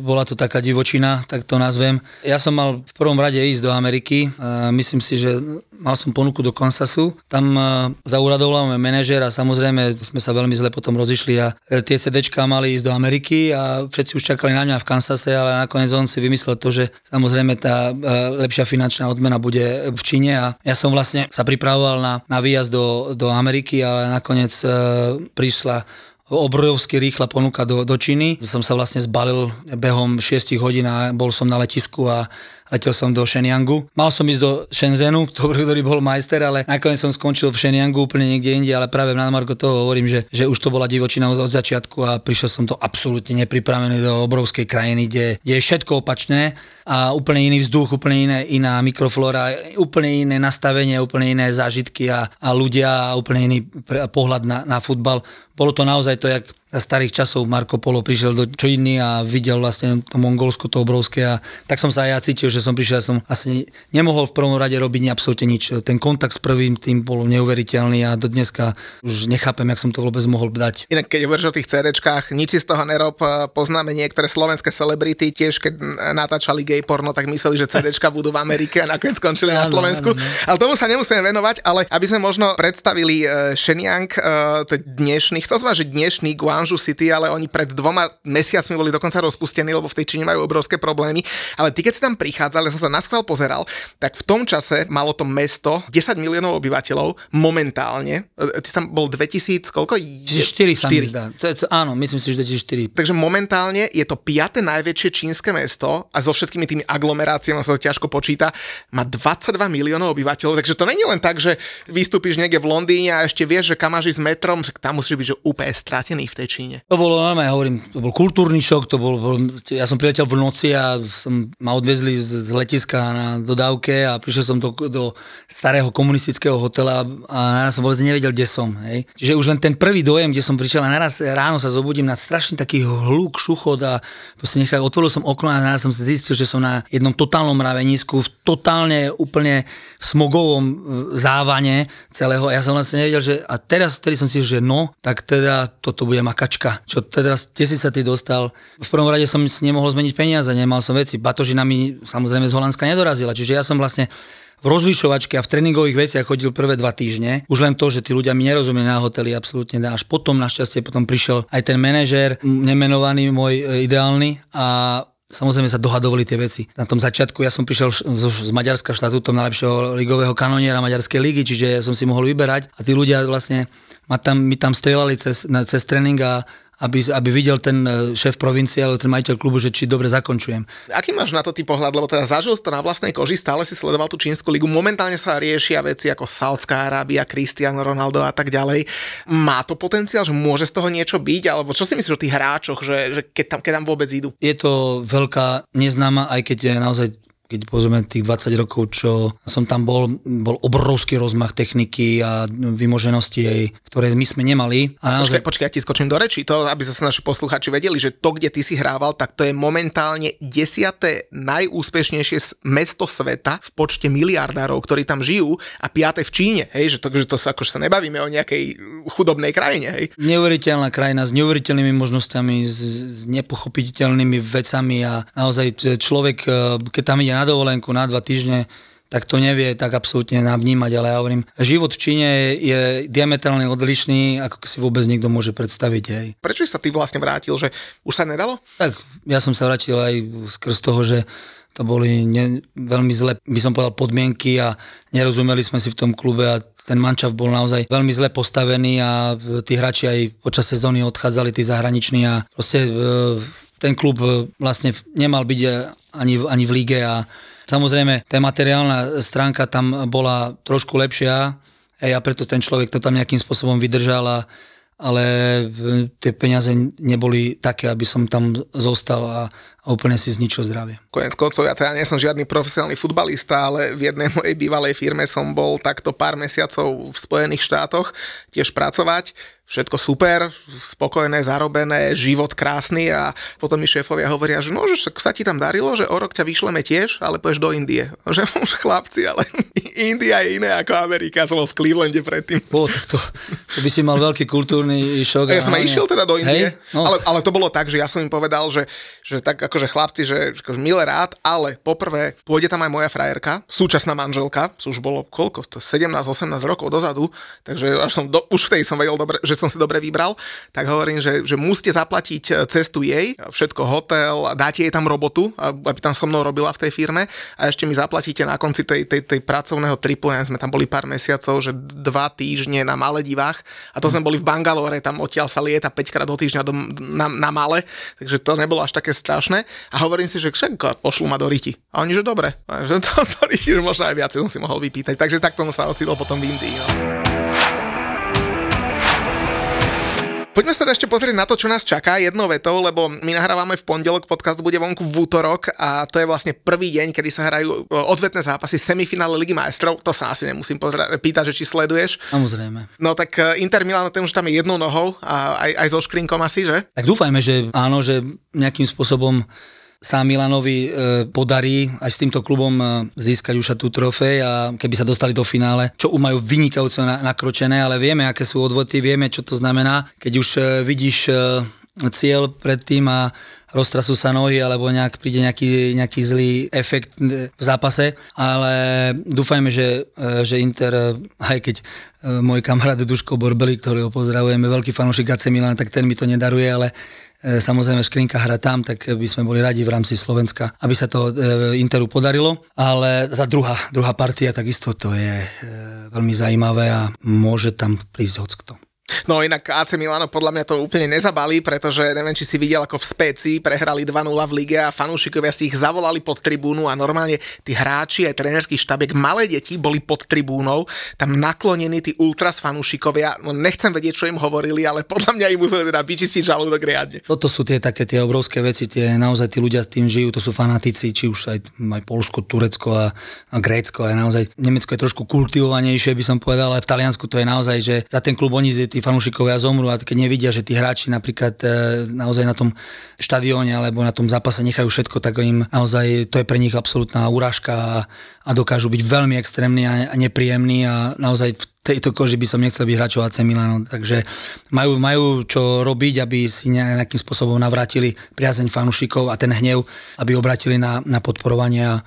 bola to taká divočina, tak to nazvem. Ja som mal v prvom rade ísť do Ameriky. Myslím si, že mal som ponuku do Kansasu. Tam zauradoval môj manažer a samozrejme sme sa veľmi zle potom rozišli a e, tie CDčka mali ísť do Ameriky a všetci už čakali na mňa v Kansase, ale nakoniec on si vymyslel to, že samozrejme tá e, lepšia finančná odmena bude v Číne a ja som vlastne sa pripravoval na, na výjazd do, do Ameriky, ale nakoniec e, prišla obrovsky rýchla ponuka do, do Číny. Som sa vlastne zbalil behom 6 hodín a bol som na letisku a letel som do Shenyangu. Mal som ísť do Shenzhenu, [LAUGHS] ktorý, bol majster, ale nakoniec som skončil v Shenyangu úplne niekde inde, ale práve na Marko toho hovorím, že, že už to bola divočina od, začiatku a prišiel som to absolútne nepripravený do obrovskej krajiny, kde, kde je všetko opačné a úplne iný vzduch, úplne iné, iná mikroflóra, úplne iné nastavenie, úplne iné zážitky a, a ľudia a úplne iný pohľad na, na futbal. Bolo to naozaj to, jak starých časov Marko Polo prišiel do Číny a videl vlastne to Mongolsko, to obrovské a tak som sa aj ja cítil, že som prišiel, som asi nemohol v prvom rade robiť absolútne nič. Ten kontakt s prvým tým bol neuveriteľný a do dneska už nechápem, jak som to vôbec mohol dať. Inak keď hovoríš o tých CDčkách, nič si z toho nerob, poznáme niektoré slovenské celebrity, tiež keď natáčali gay porno, tak mysleli, že CDčka budú v Amerike a nakoniec skončili na Slovensku. Ale tomu sa nemusíme venovať, ale aby sme možno predstavili uh, Shenyang, uh, dnešný, chcel som že dnešný Guan Guangzhou City, ale oni pred dvoma mesiacmi boli dokonca rozpustení, lebo v tej Číne majú obrovské problémy. Ale ty, keď si tam prichádzal, ja som sa na schvál pozeral, tak v tom čase malo to mesto 10 miliónov obyvateľov momentálne. E, Ty tam bol 2000, koľko? 4 sa mi zdá. Áno, myslím si, že 2004. Takže momentálne je to piaté najväčšie čínske mesto a so všetkými tými aglomeráciami sa to ťažko počíta. Má 22 miliónov obyvateľov, takže to není len tak, že vystúpiš niekde v Londýne a ešte vieš, že kam máš s metrom, že tam musíš byť že úplne stratený v tej Číne. To bolo, normálne, ja hovorím, to bol kultúrny šok, to bol, bol, ja som priletel v noci a som, ma odvezli z, z letiska na dodávke a prišiel som do, do starého komunistického hotela a naraz som vôbec nevedel, kde som. Hej. Čiže už len ten prvý dojem, kde som prišiel a naraz ráno sa zobudím na strašný taký hluk, šuchot a proste nechaj, otvoril som okno a naraz som zistil, že som na jednom totálnom mravenisku, v totálne úplne smogovom e, závane celého. Ja som vlastne nevedel, že a teraz, vtedy som si že no, tak teda toto bude makačka. Čo teda, ty dostal? V prvom rade som si nemohol zmeniť peniaze, nemal som veci. Batožina mi samozrejme z Holandska nedorazila, čiže ja som vlastne v rozlišovačke a v tréningových veciach chodil prvé dva týždne. Už len to, že tí ľudia mi nerozumeli na hoteli, absolútne. Až potom, našťastie, potom prišiel aj ten manažér, nemenovaný môj e, ideálny a Samozrejme sa dohadovali tie veci. Na tom začiatku ja som prišiel z, z Maďarska štatútom najlepšieho ligového kanoniera Maďarskej ligy, čiže som si mohol vyberať a tí ľudia vlastne ma tam, mi tam strieľali cez, na, cez tréning a aby, aby videl ten e, šéf provincie alebo ten majiteľ klubu, že či dobre zakončujem. Aký máš na to ty pohľad, lebo teda zažil si to na vlastnej koži, stále si sledoval tú čínsku ligu, momentálne sa riešia veci ako Saudská Arábia, Cristiano Ronaldo a tak ďalej. Má to potenciál, že môže z toho niečo byť, alebo čo si myslíš o tých hráčoch, že, že keď, tam, keď tam vôbec idú? Je to veľká neznáma, aj keď je naozaj keď pozrieme tých 20 rokov, čo som tam bol, bol obrovský rozmach techniky a vymoženosti, jej, ktoré my sme nemali. A naozaj... Počkaj, počkaj, ja ti skočím do reči, to, aby sa naši posluchači vedeli, že to, kde ty si hrával, tak to je momentálne desiate najúspešnejšie mesto sveta v počte miliardárov, ktorí tam žijú a piate v Číne, hej, že to, že to sa, akože sa nebavíme o nejakej chudobnej krajine, hej. Neuveriteľná krajina s neuveriteľnými možnosťami, s, s nepochopiteľnými vecami a naozaj človek, keď tam ide na dovolenku na dva týždne, tak to nevie tak absolútne navnímať, ale ja hovorím, život v Číne je diametrálne odlišný, ako si vôbec niekto môže predstaviť. Hej. Prečo sa ty vlastne vrátil, že už sa nedalo? Tak, ja som sa vrátil aj skrz toho, že to boli ne, veľmi zlé, by som povedal, podmienky a nerozumeli sme si v tom klube a ten mančav bol naozaj veľmi zle postavený a tí hráči aj počas sezóny odchádzali, tí zahraniční a proste e, ten klub e, vlastne nemal byť ani, ani v líge a samozrejme tá materiálna stránka tam bola trošku lepšia. A preto ten človek to tam nejakým spôsobom vydržal a ale tie peniaze neboli také, aby som tam zostal a, a úplne si zničil zdravie. Konec koncov, ja teda nie som žiadny profesionálny futbalista, ale v jednej mojej bývalej firme som bol takto pár mesiacov v Spojených štátoch tiež pracovať všetko super, spokojné, zarobené, život krásny a potom mi šéfovia hovoria, že no, že sa ti tam darilo, že o rok ťa vyšleme tiež, ale pôjdeš do Indie. [LAUGHS] Že už chlapci, ale [LAUGHS] India je iné ako Amerika, som bol v Clevelande predtým. O, to, to by si mal veľký kultúrny šok. A ja som aj išiel teda do Indie, Hej? No. ale, ale to bolo tak, že ja som im povedal, že, že tak akože chlapci, že akože milé rád, ale poprvé pôjde tam aj moja frajerka, súčasná manželka, už bolo koľko, to 17-18 rokov dozadu, takže až som do, už vtedy som vedel dobre, že som si dobre vybral, tak hovorím, že, že musíte zaplatiť e, cestu jej, všetko hotel, dáte jej tam robotu, aby tam so mnou robila v tej firme a ešte mi zaplatíte na konci tej, tej, tej pracovného tripu, ja sme tam boli pár mesiacov, že dva týždne na Maledivách a to sme boli v Bangalore, tam odtiaľ sa lieta 5 krát do týždňa do, na, na Male, takže to nebolo až také strašné a hovorím si, že všetko pošlu ma do Riti. A oni, že dobre, že to, to Riti, že možno aj viacej som si mohol vypýtať, takže takto som sa ocitol potom v Indii. No. Poďme sa ešte pozrieť na to, čo nás čaká jednou vetou, lebo my nahrávame v pondelok, podcast bude vonku v útorok a to je vlastne prvý deň, kedy sa hrajú e, odvetné zápasy semifinále Ligy majstrov. To sa asi nemusím pozrieť, pýtať, že či sleduješ. Samozrejme. No tak e, Inter Milan, ten už tam je jednou nohou a aj, aj so škrinkom asi, že? Tak dúfajme, že áno, že nejakým spôsobom sa Milanovi e, podarí aj s týmto klubom e, získať už tú trofej a keby sa dostali do finále, čo majú vynikajúco nakročené, ale vieme, aké sú odvody, vieme, čo to znamená, keď už e, vidíš cieľ predtým a roztrasú sa nohy alebo nejak príde nejaký, nejaký zlý efekt v zápase, ale dúfajme, že, že Inter, aj keď môj kamarát Duško Borbeli, ktorého pozdravujeme, veľký fanúšik AC Milan, tak ten mi to nedaruje, ale samozrejme Škrinka hra tam, tak by sme boli radi v rámci Slovenska, aby sa to e, Interu podarilo, ale tá druhá, druhá partia takisto to je veľmi zaujímavé a môže tam prísť hockto. No inak AC Milano podľa mňa to úplne nezabalí, pretože neviem, či si videl, ako v Speci prehrali 2-0 v lige a fanúšikovia si ich zavolali pod tribúnu a normálne tí hráči aj trénerský štabek, malé deti boli pod tribúnou, tam naklonení tí ultras fanúšikovia, no nechcem vedieť, čo im hovorili, ale podľa mňa im museli teda vyčistiť žalúdok riadne. Toto sú tie také tie obrovské veci, tie naozaj tí ľudia tým žijú, to sú fanatici, či už aj, aj Polsko, Turecko a, a Grécko, aj naozaj Nemecko je trošku kultivovanejšie, by som povedal, ale v Taliansku to je naozaj, že za ten klub oni tí fanúšikovia zomrú a keď nevidia, že tí hráči napríklad e, naozaj na tom štadióne alebo na tom zápase nechajú všetko, tak im naozaj to je pre nich absolútna urážka a, a dokážu byť veľmi extrémni a, a nepríjemní a naozaj v tejto koži by som nechcel byť hráčov AC Milano, takže majú, majú čo robiť, aby si nejakým spôsobom navrátili priazeň fanúšikov a ten hnev, aby obratili na, na podporovanie a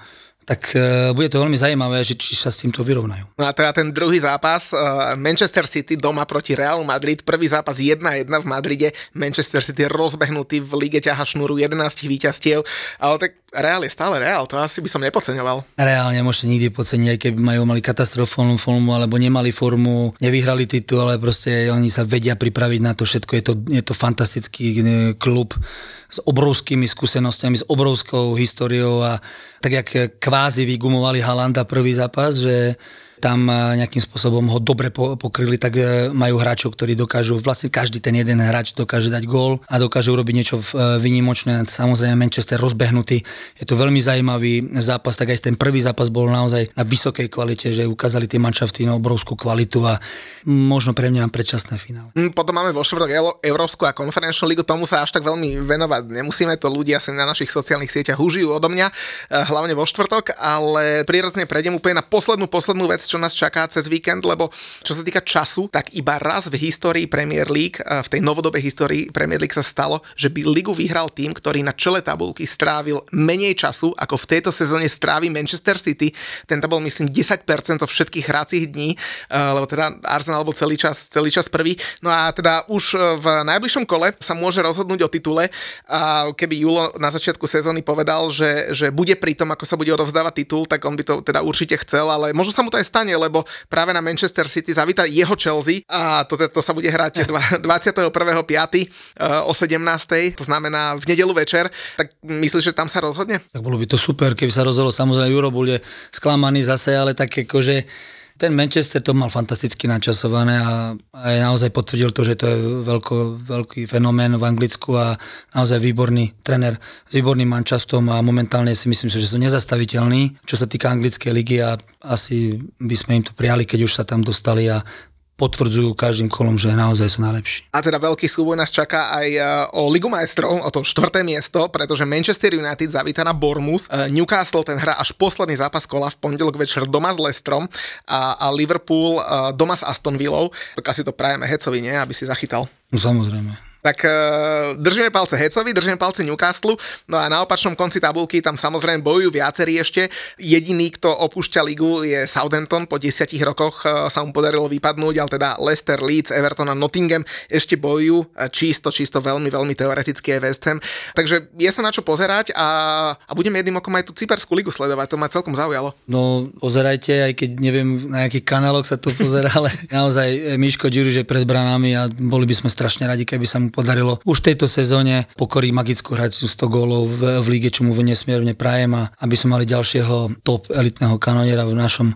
tak uh, bude to veľmi zaujímavé, že či sa s týmto vyrovnajú. No a teda ten druhý zápas, uh, Manchester City doma proti Real Madrid, prvý zápas 1-1 v Madride, Manchester City rozbehnutý v lige ťaha šnúru 11 víťazstiev, ale tak Real je stále Real, to asi by som nepodceňoval. Real nemôžete nikdy podceniť, aj keby majú mali katastrofálnu formu, alebo nemali formu, nevyhrali titul, ale proste oni sa vedia pripraviť na to všetko. Je to, je to fantastický e, klub s obrovskými skúsenostiami, s obrovskou históriou a tak jak kvázi vygumovali Halanda prvý zápas, že tam e, nejakým spôsobom ho dobre pokryli, tak e, majú hráčov, ktorí dokážu, vlastne každý ten jeden hráč dokáže dať gól a dokážu urobiť niečo e, vynimočné. Samozrejme Manchester rozbehnutý. Je to veľmi zaujímavý zápas, tak aj ten prvý zápas bol naozaj na vysokej kvalite, že ukázali tie manšafty na obrovskú kvalitu a možno pre mňa predčasné finále. Mm, potom máme vo štvrtok Európsku a konferenčnú ligu, tomu sa až tak veľmi venovať nemusíme, to ľudia sa na našich sociálnych sieťach užijú odo mňa, hlavne vo štvrtok, ale prirodzene prejdem úplne na poslednú, poslednú vec, čo nás čaká cez víkend, lebo čo sa týka času, tak iba raz v histórii Premier League, v tej novodobej histórii Premier League sa stalo, že by ligu vyhral tým, ktorý na čele tabulky strávil menej času, ako v tejto sezóne strávi Manchester City. Tento bol myslím 10% zo všetkých hracích dní, lebo teda Arsenal bol celý čas, celý čas prvý. No a teda už v najbližšom kole sa môže rozhodnúť o titule. A keby Julo na začiatku sezóny povedal, že, že bude pri tom, ako sa bude odovzdávať titul, tak on by to teda určite chcel, ale možno sa mu to aj stane, lebo práve na Manchester City zavíta jeho Chelsea a to, to sa bude hrať 21.5. [LAUGHS] o 17. to znamená v nedelu večer, tak myslíš, že tam sa rozhodne? Tak bolo by to super, keby sa rozhodlo, samozrejme Euro bude sklamaný zase, ale tak akože ten Manchester to mal fantasticky načasované a aj naozaj potvrdil to, že to je veľko, veľký fenomén v Anglicku a naozaj výborný trener s výborným mančastom a momentálne si myslím, že sú nezastaviteľní, čo sa týka anglickej ligy a asi by sme im to prijali, keď už sa tam dostali a potvrdzujú každým kolom, že naozaj sú najlepší. A teda veľký súboj nás čaká aj e, o Ligu majstrov, o to štvrté miesto, pretože Manchester United zavíta na Bournemouth, e, Newcastle ten hra až posledný zápas kola v pondelok večer doma s Lestrom a, a Liverpool e, doma s Aston Villou. Tak asi to prajeme Hecovi, nie? Aby si zachytal. No samozrejme. Tak uh, držíme palce Hecovi, držíme palce Newcastle, no a na opačnom konci tabulky tam samozrejme bojujú viacerí ešte. Jediný, kto opúšťa ligu je Southampton, po desiatich rokoch uh, sa mu podarilo vypadnúť, ale teda Leicester, Leeds, Everton a Nottingham ešte bojujú, uh, čisto, čisto veľmi, veľmi teoreticky je West Ham. Takže je sa na čo pozerať a, a budeme jedným okom aj tú Cyperskú ligu sledovať, to ma celkom zaujalo. No pozerajte, aj keď neviem na akých kanáloch sa to pozerá, [LAUGHS] ale naozaj Miško Ďuriš je pred branami a boli by sme strašne radi, keby sa mu podarilo už v tejto sezóne pokoriť magickú hraciu 100 gólov v, v líge, čo mu nesmierne prajem a aby sme mali ďalšieho top elitného kanoniera v našom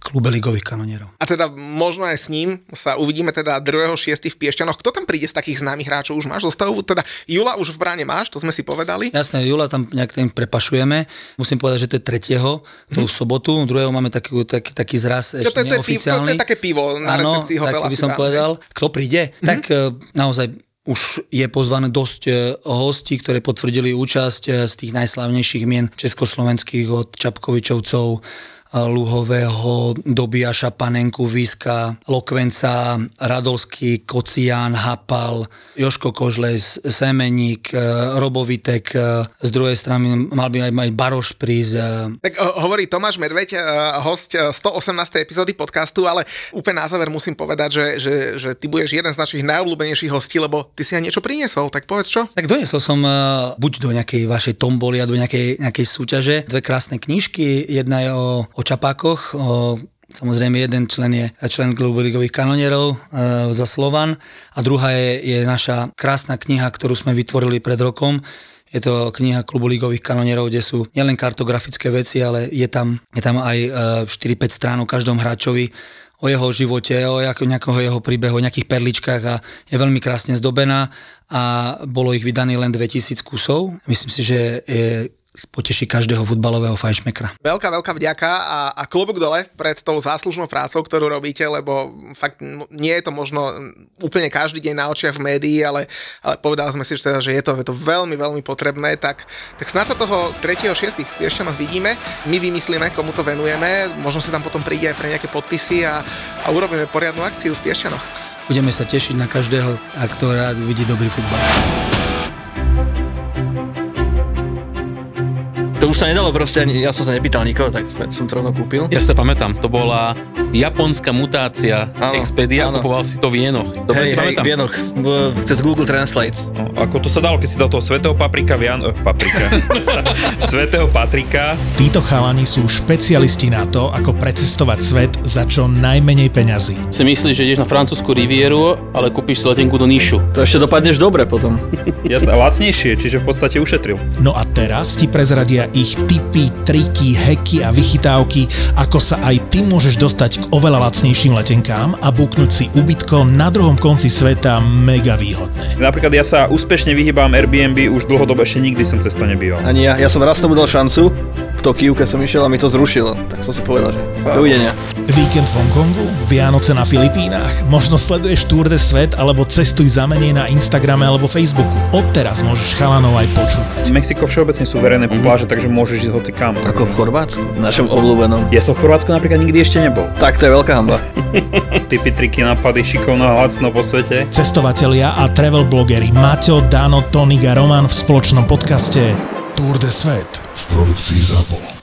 klube ligových kanonierov. A teda možno aj s ním sa uvidíme teda 2.6. v Piešťanoch. Kto tam príde z takých známych hráčov? Už máš zostavu? Teda Jula už v bráne máš, to sme si povedali. Jasné, Jula tam nejak tým prepašujeme. Musím povedať, že to je tretieho, to mm. v sobotu, druhého máme taký, taký, taký zraz ešte to, to, to, je to, to je také pivo na ano, recepcii hotela. Tak by som povedal. Kto príde? Mm-hmm. Tak eh, naozaj už je pozvané dosť e, hostí, ktoré potvrdili účasť e, z tých najslavnejších mien československých od Čapkovičovcov Luhového, Dobiaša, Panenku, Víska, Lokvenca, Radolský, Kocián, Hapal, Joško Kožles, Semeník, Robovitek, z druhej strany mal by aj, aj Baroš prísť. Tak hovorí Tomáš Medveď, host 118. epizódy podcastu, ale úplne na záver musím povedať, že, že, že ty budeš jeden z našich najobľúbenejších hostí, lebo ty si aj niečo priniesol, tak povedz čo? Tak doniesol som buď do nejakej vašej tomboli, do nejakej, nejakej súťaže dve krásne knižky. Jedna je o, o čapákoch, o Samozrejme, jeden člen je člen klubu ligových kanonierov e, za Slovan a druhá je, je naša krásna kniha, ktorú sme vytvorili pred rokom. Je to kniha klubu ligových kanonierov, kde sú nielen kartografické veci, ale je tam, je tam aj e, 4-5 strán o každom hráčovi, o jeho živote, o nejakého jeho príbehu, o nejakých perličkách a je veľmi krásne zdobená a bolo ich vydaných len 2000 kusov. Myslím si, že je poteší každého futbalového fajšmekra. Veľká, veľká vďaka a, a klobúk dole pred tou záslužnou prácou, ktorú robíte, lebo fakt nie je to možno úplne každý deň na očiach v médii, ale, ale povedali sme si, že, teda, že je, to, je to veľmi, veľmi potrebné, tak, tak snad sa toho 3.6. v Piešťanoch vidíme, my vymyslíme, komu to venujeme, možno si tam potom príde aj pre nejaké podpisy a, a urobíme poriadnu akciu v Piešťanoch. Budeme sa tešiť na každého, kto rád vidí dobrý futbal. To už sa nedalo proste, ani, ja som sa nepýtal nikoho, tak som to rovno kúpil. Ja si to pamätám, to bola japonská mutácia áno, Expedia, áno. kupoval si to v Jenoch. Dobre hej, si hej, pamätám. v Jenoch, cez Google Translate. Ako to sa dalo, keď si dal toho svetého paprika v Jan... Eh, paprika. [LAUGHS] svetého Patrika. Títo chalani sú špecialisti na to, ako precestovať svet za čo najmenej peňazí. Si myslíš, že ideš na francúzsku rivieru, ale kúpiš si letenku do Níšu. To ešte dopadneš dobre potom. [LAUGHS] Jasné, lacnejšie, čiže v podstate ušetril. No a teraz ti prezradia ich tipy, triky, heky a vychytávky, ako sa aj ty môžeš dostať k oveľa lacnejším letenkám a buknúť si ubytko na druhom konci sveta mega výhodné. Napríklad ja sa úspešne vyhýbam Airbnb, už dlhodobo ešte nikdy som cez to nebýval. Ani ja, ja som raz tomu dal šancu, v Tokiu, keď som išiel a mi to zrušilo. Tak som si povedal, že dovidenia. Víkend v Hongkongu, Vianoce na Filipínach, možno sleduješ Tour de Svet alebo cestuj za menej na Instagrame alebo Facebooku. Odteraz môžeš chalanov aj počúvať. Mexiko všeobecne sú verejné mm-hmm. pláže, takže môžeš ísť hoci kam. Ako v Chorvátsku, našom obľúbenom. Ja som v Chorvátsku napríklad nikdy ešte nebol. [LAUGHS] Tak to je veľká hamba. Typy, triky, nápady, šikovná lacno po svete. Cestovatelia a travel blogery Maťo, Dano, Tonik a Roman v spoločnom podcaste Tour de Svet v produkcii ZAPO.